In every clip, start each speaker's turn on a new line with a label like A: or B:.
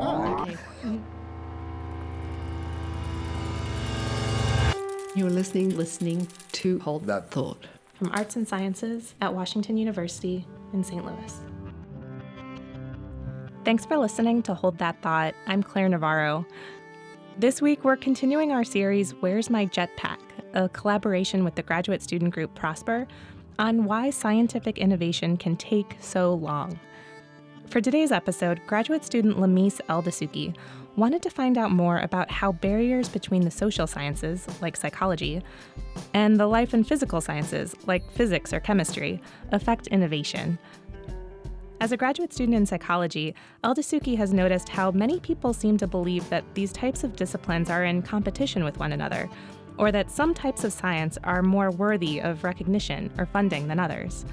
A: Oh, okay. You're listening, listening to Hold That Thought
B: from Arts and Sciences at Washington University in St. Louis. Thanks for listening to Hold That Thought. I'm Claire Navarro. This week, we're continuing our series, Where's My Jetpack? a collaboration with the graduate student group Prosper on why scientific innovation can take so long. For today's episode, graduate student Lamise Eldasuki wanted to find out more about how barriers between the social sciences, like psychology, and the life and physical sciences, like physics or chemistry, affect innovation. As a graduate student in psychology, Eldasuki has noticed how many people seem to believe that these types of disciplines are in competition with one another, or that some types of science are more worthy of recognition or funding than others.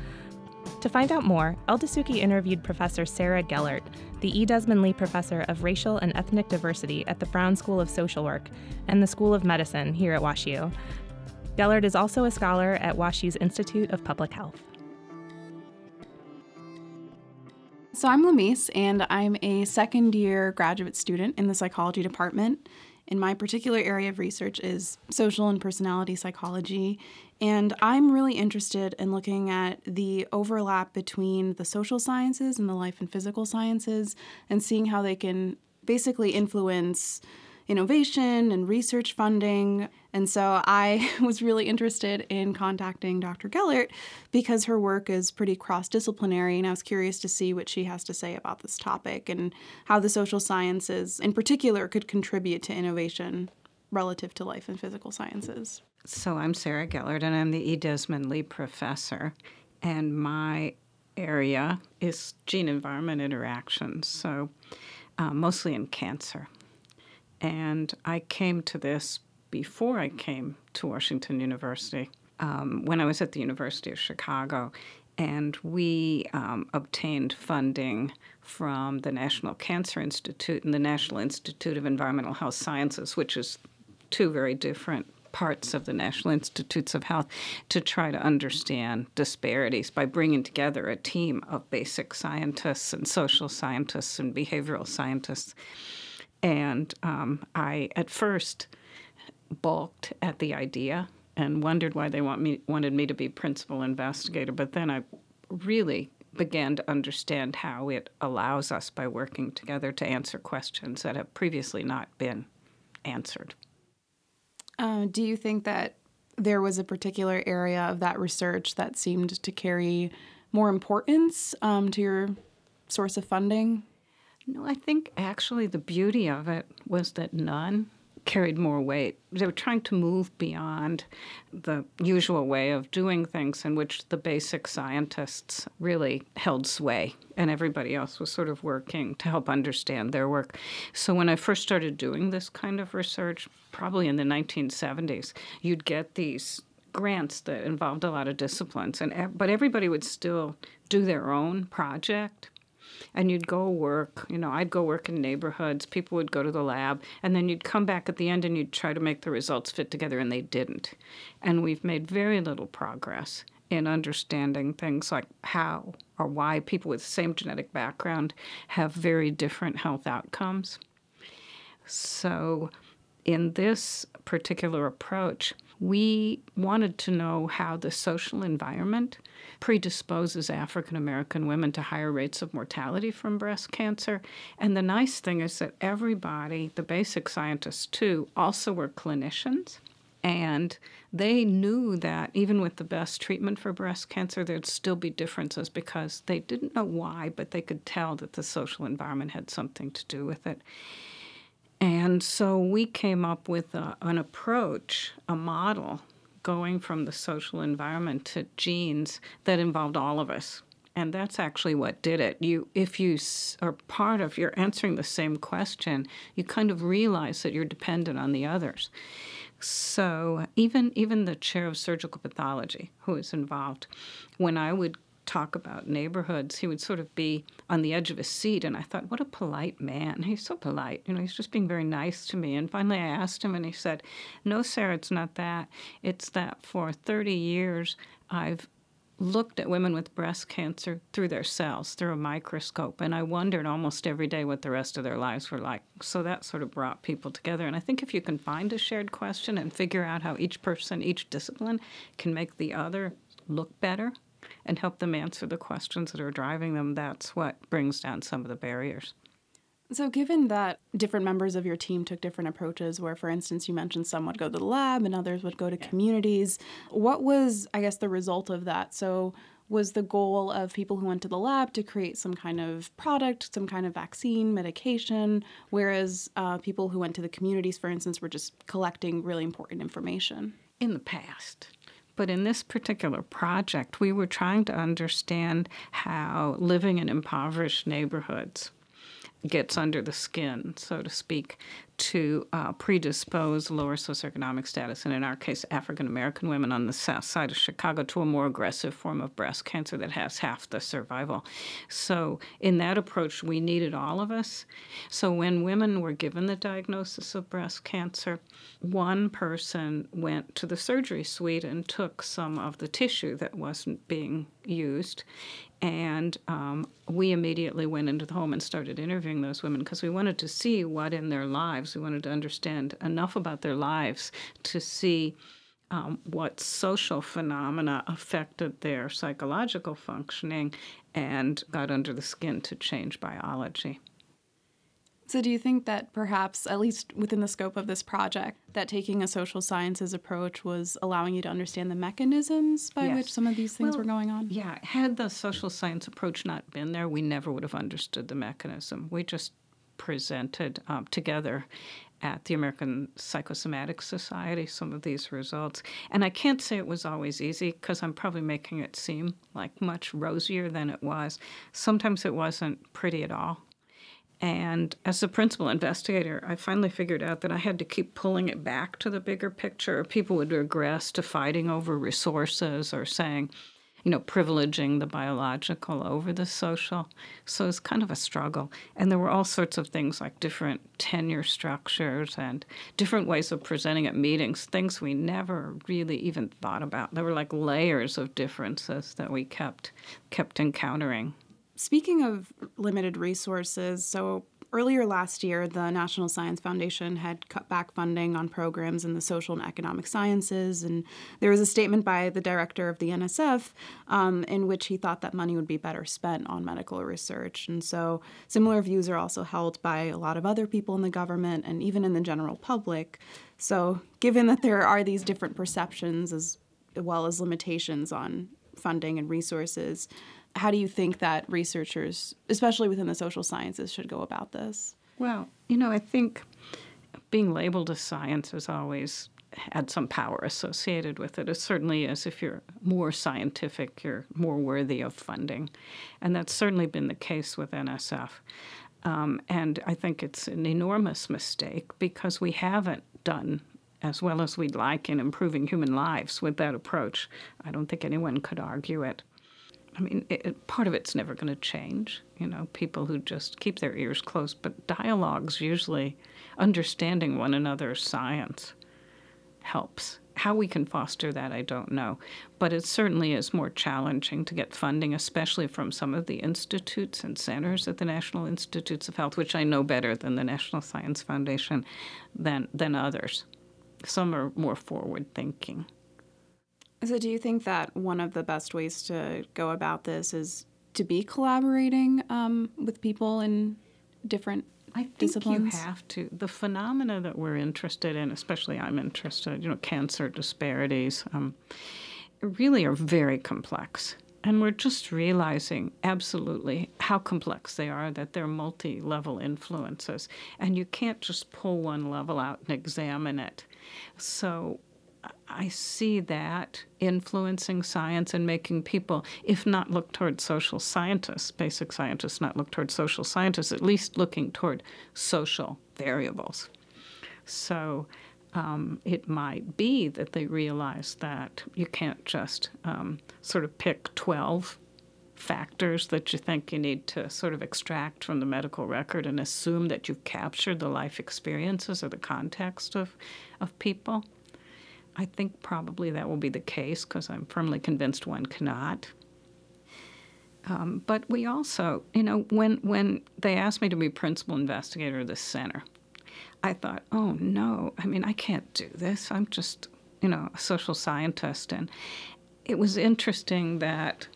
B: To find out more, Eldasuki interviewed Professor Sarah Gehlert, the E. Desmond Lee Professor of Racial and Ethnic Diversity at the Brown School of Social Work and the School of Medicine here at WashU. Gehlert is also a scholar at WashU's Institute of Public Health.
C: So I'm Lamise, and I'm a second year graduate student in the psychology department. And my particular area of research is social and personality psychology. And I'm really interested in looking at the overlap between the social sciences and the life and physical sciences and seeing how they can basically influence innovation and research funding. And so I was really interested in contacting Dr. Gehlert because her work is pretty cross disciplinary, and I was curious to see what she has to say about this topic and how the social sciences, in particular, could contribute to innovation relative to life and physical sciences.
D: So I'm Sarah Gehlert, and I'm the E. Desmond Lee Professor, and my area is gene environment interactions, so uh, mostly in cancer. And I came to this before I came to Washington University, um, when I was at the University of Chicago. And we um, obtained funding from the National Cancer Institute and the National Institute of Environmental Health Sciences, which is two very different parts of the National Institutes of Health to try to understand disparities by bringing together a team of basic scientists and social scientists and behavioral scientists and um, I, at first, balked at the idea and wondered why they want me, wanted me to be principal investigator. But then I really began to understand how it allows us, by working together, to answer questions that have previously not been answered.
C: Uh, do you think that there was a particular area of that research that seemed to carry more importance um, to your source of funding?
D: No, I think actually the beauty of it was that none carried more weight. They were trying to move beyond the usual way of doing things in which the basic scientists really held sway and everybody else was sort of working to help understand their work. So when I first started doing this kind of research, probably in the 1970s, you'd get these grants that involved a lot of disciplines and but everybody would still do their own project and you'd go work. You know, I'd go work in neighborhoods. People would go to the lab, and then you'd come back at the end and you'd try to make the results fit together, and they didn't. And we've made very little progress in understanding things like how or why people with the same genetic background have very different health outcomes. So, in this particular approach, we wanted to know how the social environment predisposes African American women to higher rates of mortality from breast cancer. And the nice thing is that everybody, the basic scientists too, also were clinicians. And they knew that even with the best treatment for breast cancer, there'd still be differences because they didn't know why, but they could tell that the social environment had something to do with it. And so we came up with a, an approach, a model going from the social environment to genes that involved all of us. And that's actually what did it. You, if you are part of, you're answering the same question, you kind of realize that you're dependent on the others. So even even the chair of surgical pathology who is involved, when I would talk about neighborhoods, he would sort of be on the edge of his seat. And I thought, what a polite man. He's so polite. You know, he's just being very nice to me. And finally, I asked him, and he said, No, Sarah, it's not that. It's that for 30 years, I've looked at women with breast cancer through their cells, through a microscope, and I wondered almost every day what the rest of their lives were like. So that sort of brought people together. And I think if you can find a shared question and figure out how each person, each discipline can make the other look better and help them answer the questions that are driving them, that's what brings down some of the barriers.
C: So, given that different members of your team took different approaches, where, for instance, you mentioned some would go to the lab and others would go to yeah. communities, what was, I guess, the result of that? So, was the goal of people who went to the lab to create some kind of product, some kind of vaccine, medication, whereas uh, people who went to the communities, for instance, were just collecting really important information?
D: In the past. But in this particular project, we were trying to understand how living in impoverished neighborhoods gets under the skin, so to speak, to uh, predispose lower socioeconomic status, and in our case, African American women on the south side of Chicago, to a more aggressive form of breast cancer that has half the survival. So, in that approach, we needed all of us. So, when women were given the diagnosis of breast cancer, one person went to the surgery suite and took some of the tissue that wasn't being used and um, we immediately went into the home and started interviewing those women because we wanted to see what in their lives, we wanted to understand enough about their lives to see um, what social phenomena affected their psychological functioning and got under the skin to change biology.
C: So, do you think that perhaps, at least within the scope of this project, that taking a social sciences approach was allowing you to understand the mechanisms by yes. which some of these things
D: well,
C: were going on?
D: Yeah. Had the social science approach not been there, we never would have understood the mechanism. We just presented um, together at the American Psychosomatic Society some of these results. And I can't say it was always easy because I'm probably making it seem like much rosier than it was. Sometimes it wasn't pretty at all. And as a principal investigator, I finally figured out that I had to keep pulling it back to the bigger picture. People would regress to fighting over resources or saying, you know, privileging the biological over the social. So it's kind of a struggle. And there were all sorts of things like different tenure structures and different ways of presenting at meetings, things we never really even thought about. There were like layers of differences that we kept kept encountering.
C: Speaking of limited resources, so earlier last year, the National Science Foundation had cut back funding on programs in the social and economic sciences. And there was a statement by the director of the NSF um, in which he thought that money would be better spent on medical research. And so similar views are also held by a lot of other people in the government and even in the general public. So, given that there are these different perceptions as well as limitations on funding and resources, how do you think that researchers, especially within the social sciences, should go about this?
D: Well, you know, I think being labeled a science has always had some power associated with it. It certainly is. If you're more scientific, you're more worthy of funding. And that's certainly been the case with NSF. Um, and I think it's an enormous mistake because we haven't done as well as we'd like in improving human lives with that approach. I don't think anyone could argue it. I mean, it, part of it's never going to change. You know, people who just keep their ears closed, but dialogues usually understanding one another's science helps. How we can foster that, I don't know. But it certainly is more challenging to get funding, especially from some of the institutes and centers at the National Institutes of Health, which I know better than the National Science Foundation than, than others. Some are more forward thinking.
C: So, do you think that one of the best ways to go about this is to be collaborating um, with people in different
D: I think
C: disciplines?
D: you have to. The phenomena that we're interested in, especially I'm interested, you know, cancer disparities, um, really are very complex. And we're just realizing absolutely how complex they are, that they're multi level influences. And you can't just pull one level out and examine it. So I see that influencing science and making people, if not look toward social scientists, basic scientists not look toward social scientists, at least looking toward social variables. So um, it might be that they realize that you can't just um, sort of pick 12 factors that you think you need to sort of extract from the medical record and assume that you've captured the life experiences or the context of, of people I think probably that will be the case because I'm firmly convinced one cannot. Um, but we also, you know, when when they asked me to be principal investigator of the center, I thought, oh no, I mean, I can't do this. I'm just, you know, a social scientist, and it was interesting that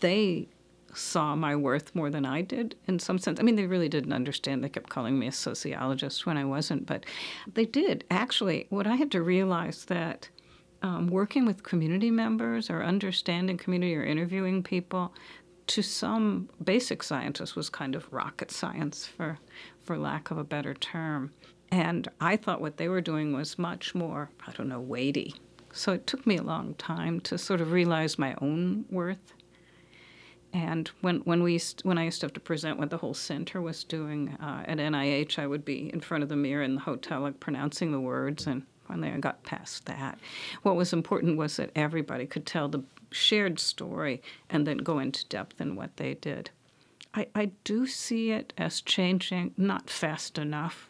D: they saw my worth more than I did in some sense. I mean, they really didn't understand. They kept calling me a sociologist when I wasn't, but they did. Actually, what I had to realize that um, working with community members or understanding community or interviewing people to some basic scientists was kind of rocket science for for lack of a better term. And I thought what they were doing was much more, I don't know, weighty. So it took me a long time to sort of realize my own worth. And when, when, we used, when I used to have to present what the whole center was doing uh, at NIH, I would be in front of the mirror in the hotel, like pronouncing the words. And finally, I got past that. What was important was that everybody could tell the shared story and then go into depth in what they did. I, I do see it as changing, not fast enough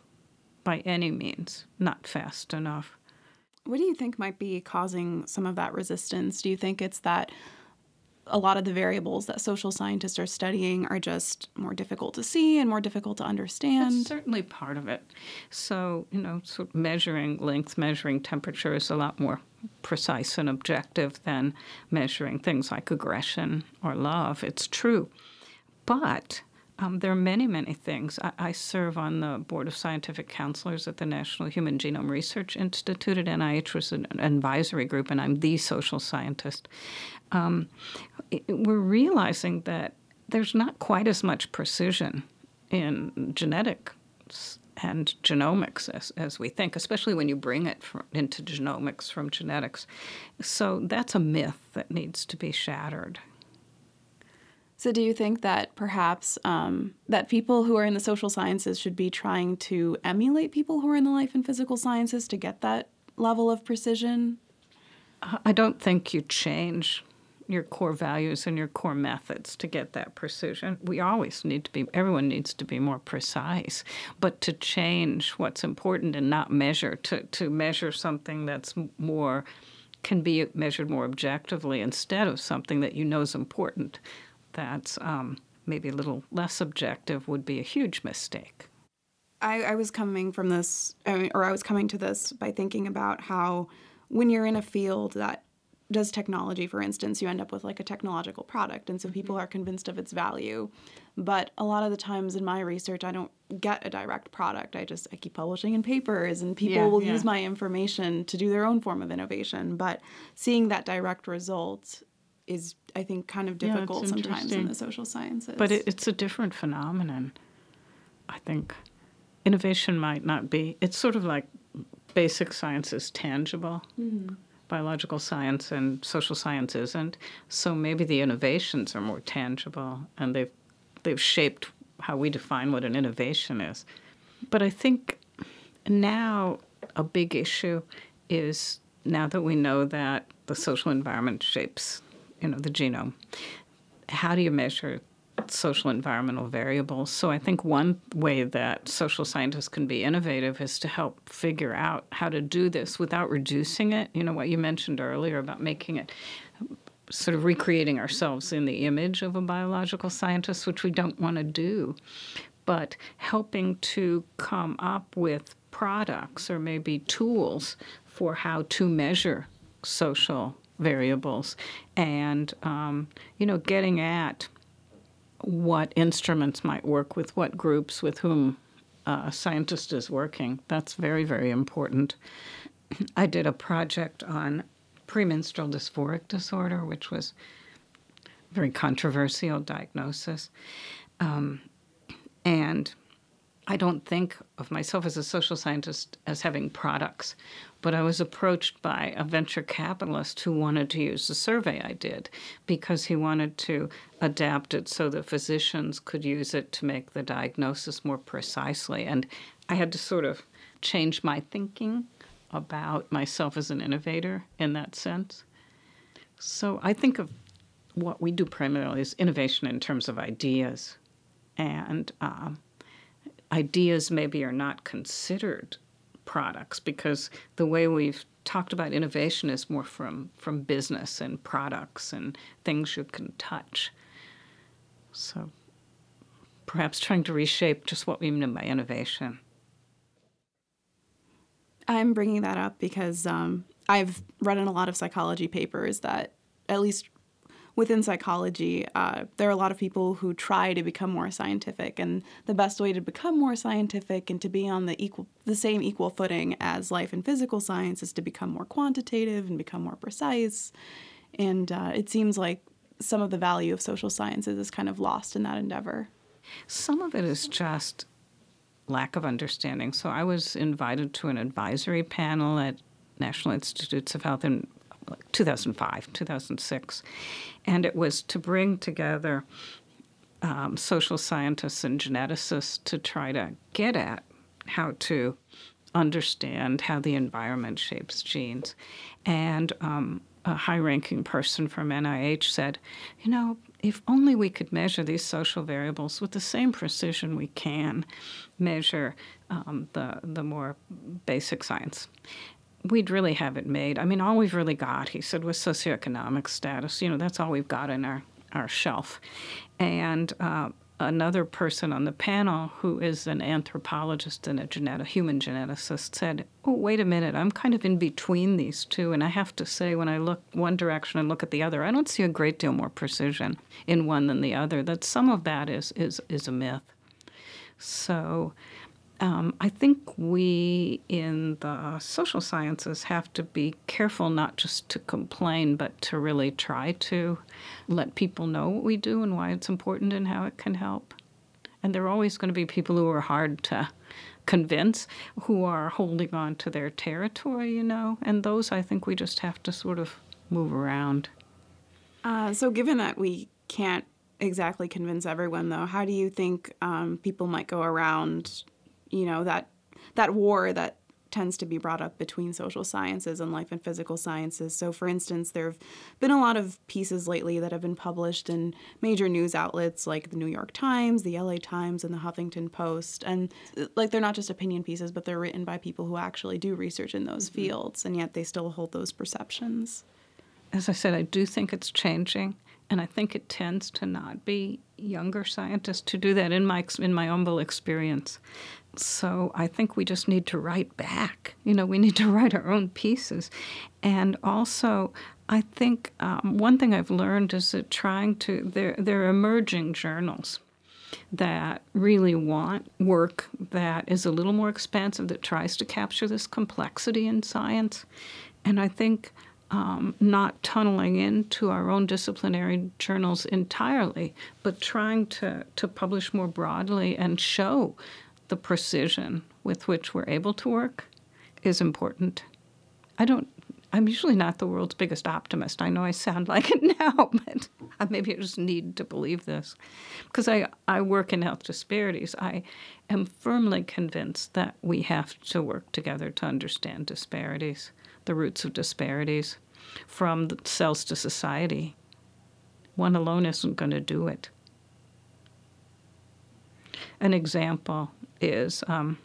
D: by any means, not fast enough.
C: What do you think might be causing some of that resistance? Do you think it's that a lot of the variables that social scientists are studying are just more difficult to see and more difficult to understand?
D: That's certainly part of it. So, you know, sort of measuring length, measuring temperature is a lot more precise and objective than measuring things like aggression or love. It's true. But um, there are many, many things. I, I, serve on the board of scientific counselors at the National Human Genome Research Institute at NIH, which is an advisory group, and I'm the social scientist. Um, it, we're realizing that there's not quite as much precision in genetics and genomics as, as we think, especially when you bring it from, into genomics from genetics. So that's a myth that needs to be shattered.
C: So, do you think that perhaps um, that people who are in the social sciences should be trying to emulate people who are in the life and physical sciences to get that level of precision?
D: I don't think you change your core values and your core methods to get that precision. We always need to be, everyone needs to be more precise. But to change what's important and not measure, to, to measure something that's more, can be measured more objectively instead of something that you know is important, that's um, maybe a little less objective would be a huge mistake.
C: I, I was coming from this, or I was coming to this by thinking about how when you're in a field that does technology, for instance, you end up with like a technological product, and so mm-hmm. people are convinced of its value. But a lot of the times in my research, I don't get a direct product. I just I keep publishing in papers, and people yeah, will yeah. use my information to do their own form of innovation. But seeing that direct result is I think kind of difficult yeah, sometimes in the social sciences.
D: But it, it's a different phenomenon. I think innovation might not be. It's sort of like basic science is tangible. Mm-hmm. Biological science and social science isn't. So maybe the innovations are more tangible, and they've they've shaped how we define what an innovation is. But I think now a big issue is now that we know that the social environment shapes you know, the genome. How do you measure social environmental variables? So I think one way that social scientists can be innovative is to help figure out how to do this without reducing it. You know what you mentioned earlier about making it sort of recreating ourselves in the image of a biological scientist, which we don't want to do, but helping to come up with products or maybe tools for how to measure social variables. And um, you know getting at what instruments might work with what groups with whom uh, a scientist is working that's very very important. I did a project on premenstrual dysphoric disorder which was a very controversial diagnosis. Um, and I don't think of myself as a social scientist as having products, but I was approached by a venture capitalist who wanted to use the survey I did because he wanted to adapt it so that physicians could use it to make the diagnosis more precisely. And I had to sort of change my thinking about myself as an innovator in that sense. So I think of what we do primarily is innovation in terms of ideas. And um, ideas maybe are not considered products because the way we've talked about innovation is more from, from business and products and things you can touch. So perhaps trying to reshape just what we mean by innovation.
C: I'm bringing that up because um, I've read in a lot of psychology papers that, at least within psychology, uh, there are a lot of people who try to become more scientific, and the best way to become more scientific and to be on the equal, the same equal footing as life and physical science is to become more quantitative and become more precise. And uh, it seems like some of the value of social sciences is kind of lost in that endeavor.
D: Some of it is just lack of understanding. So I was invited to an advisory panel at National Institutes of Health in 2005, 2006, and it was to bring together um, social scientists and geneticists to try to get at how to understand how the environment shapes genes. And um, a high ranking person from NIH said, you know, if only we could measure these social variables with the same precision we can measure um, the, the more basic science. We'd really have it made. I mean, all we've really got, he said, was socioeconomic status. You know, that's all we've got in our, our shelf. And uh, another person on the panel who is an anthropologist and a human geneticist said, Oh, wait a minute, I'm kind of in between these two. And I have to say, when I look one direction and look at the other, I don't see a great deal more precision in one than the other. That some of that is, is, is a myth. So um, I think we in the social sciences have to be careful not just to complain, but to really try to let people know what we do and why it's important and how it can help. And there are always going to be people who are hard to convince, who are holding on to their territory, you know, and those I think we just have to sort of move around.
C: Uh, so, given that we can't exactly convince everyone, though, how do you think um, people might go around you know that that war that tends to be brought up between social sciences and life and physical sciences. So, for instance, there have been a lot of pieces lately that have been published in major news outlets like the New York Times, the LA Times, and the Huffington Post. And, like, they're not just opinion pieces, but they're written by people who actually do research in those mm-hmm. fields, and yet they still hold those perceptions.
D: As I said, I do think it's changing. And I think it tends to not be younger scientists to do that in my in my humble experience. So I think we just need to write back. You know, we need to write our own pieces. And also, I think um, one thing I've learned is that trying to, there, there are emerging journals that really want work that is a little more expansive, that tries to capture this complexity in science. And I think um, not tunneling into our own disciplinary journals entirely, but trying to, to publish more broadly and show the precision with which we're able to work is important. I don't I'm usually not the world's biggest optimist. I know I sound like it now, but maybe I just need to believe this. Because I, I work in health disparities. I am firmly convinced that we have to work together to understand disparities, the roots of disparities, from cells to society. One alone isn't going to do it. An example is um,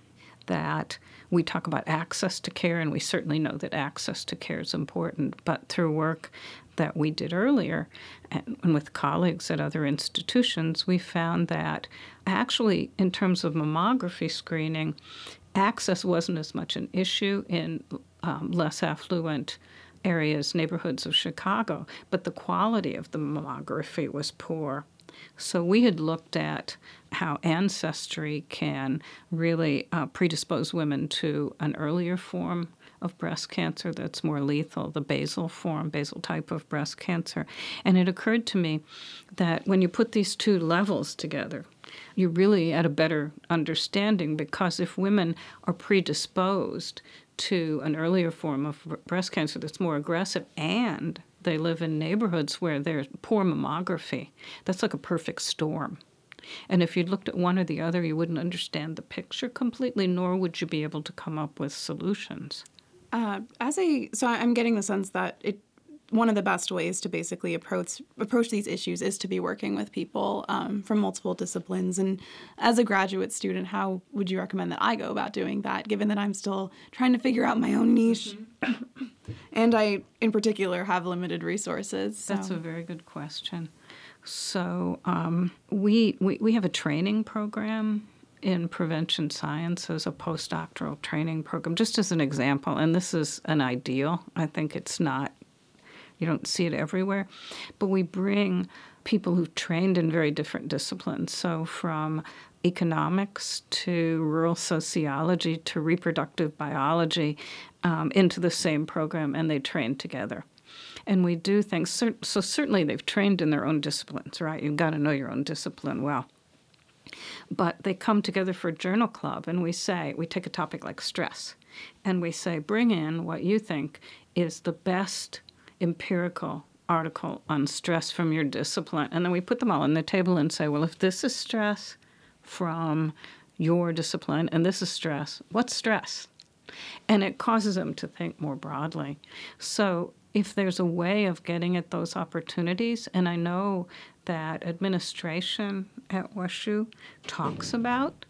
D: that we talk about access to care, and we certainly know that access to care is important, but through work that we did earlier and, and with colleagues at other institutions, we found that actually, in terms of mammography screening, access wasn't as much an issue in um, less affluent areas, neighborhoods of Chicago, but the quality of the mammography was poor. So we had looked at how ancestry can really uh, predispose women to an earlier form of breast cancer that's more lethal, the basal form, basal type of breast cancer. And it occurred to me that when you put these two levels together, you're really at a better understanding because if women are predisposed to an earlier form of breast cancer that's more aggressive and they live in neighborhoods where there's poor mammography. That's like a perfect storm. And if you looked at one or the other, you wouldn't understand the picture completely, nor would you be able to come up with solutions.
C: Uh, as a so I'm getting the sense that it one of the best ways to basically approach approach these issues is to be working with people um, from multiple disciplines. And as a graduate student, how would you recommend that I go about doing that? Given that I'm still trying to figure out my own niche. Mm-hmm. And I, in particular, have limited resources. So.
D: That's a very good question. So um, we, we we have a training program in prevention sciences, a postdoctoral training program, just as an example. And this is an ideal. I think it's not. You don't see it everywhere, but we bring people who've trained in very different disciplines. So from economics to rural sociology to reproductive biology um, into the same program, and they train together. And we do things, so certainly they've trained in their own disciplines, right? You've got to know your own discipline well. But they come together for a journal club, and we say, we take a topic like stress, and we say, bring in what you think is the best empirical article on stress from your discipline. And then we put them all on the table and say, well, if this is stress from your discipline and this is stress, what's stress? And it causes them to think more broadly. So if there's a way of getting at those opportunities, and I know that administration at WashU talks about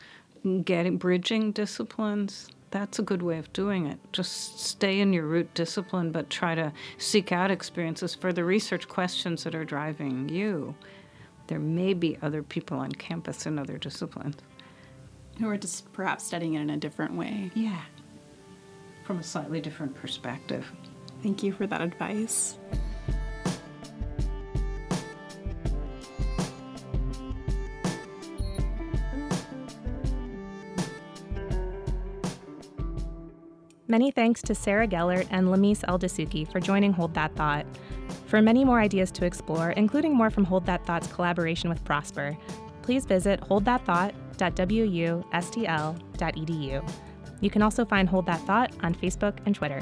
D: getting bridging disciplines, that's a good way of doing it. Just stay in your root discipline, but try to seek out experiences for the research questions that are driving you. There may be other people on campus in other disciplines.
C: Who are just perhaps studying it in a different way.
D: Yeah, from a slightly different perspective.
C: Thank you for that advice.
B: Many thanks to Sarah Gehlert and Lamise Eldasuki for joining Hold That Thought. For many more ideas to explore, including more from Hold That Thought's collaboration with Prosper, please visit holdthatthought.wustl.edu. You can also find Hold That Thought on Facebook and Twitter.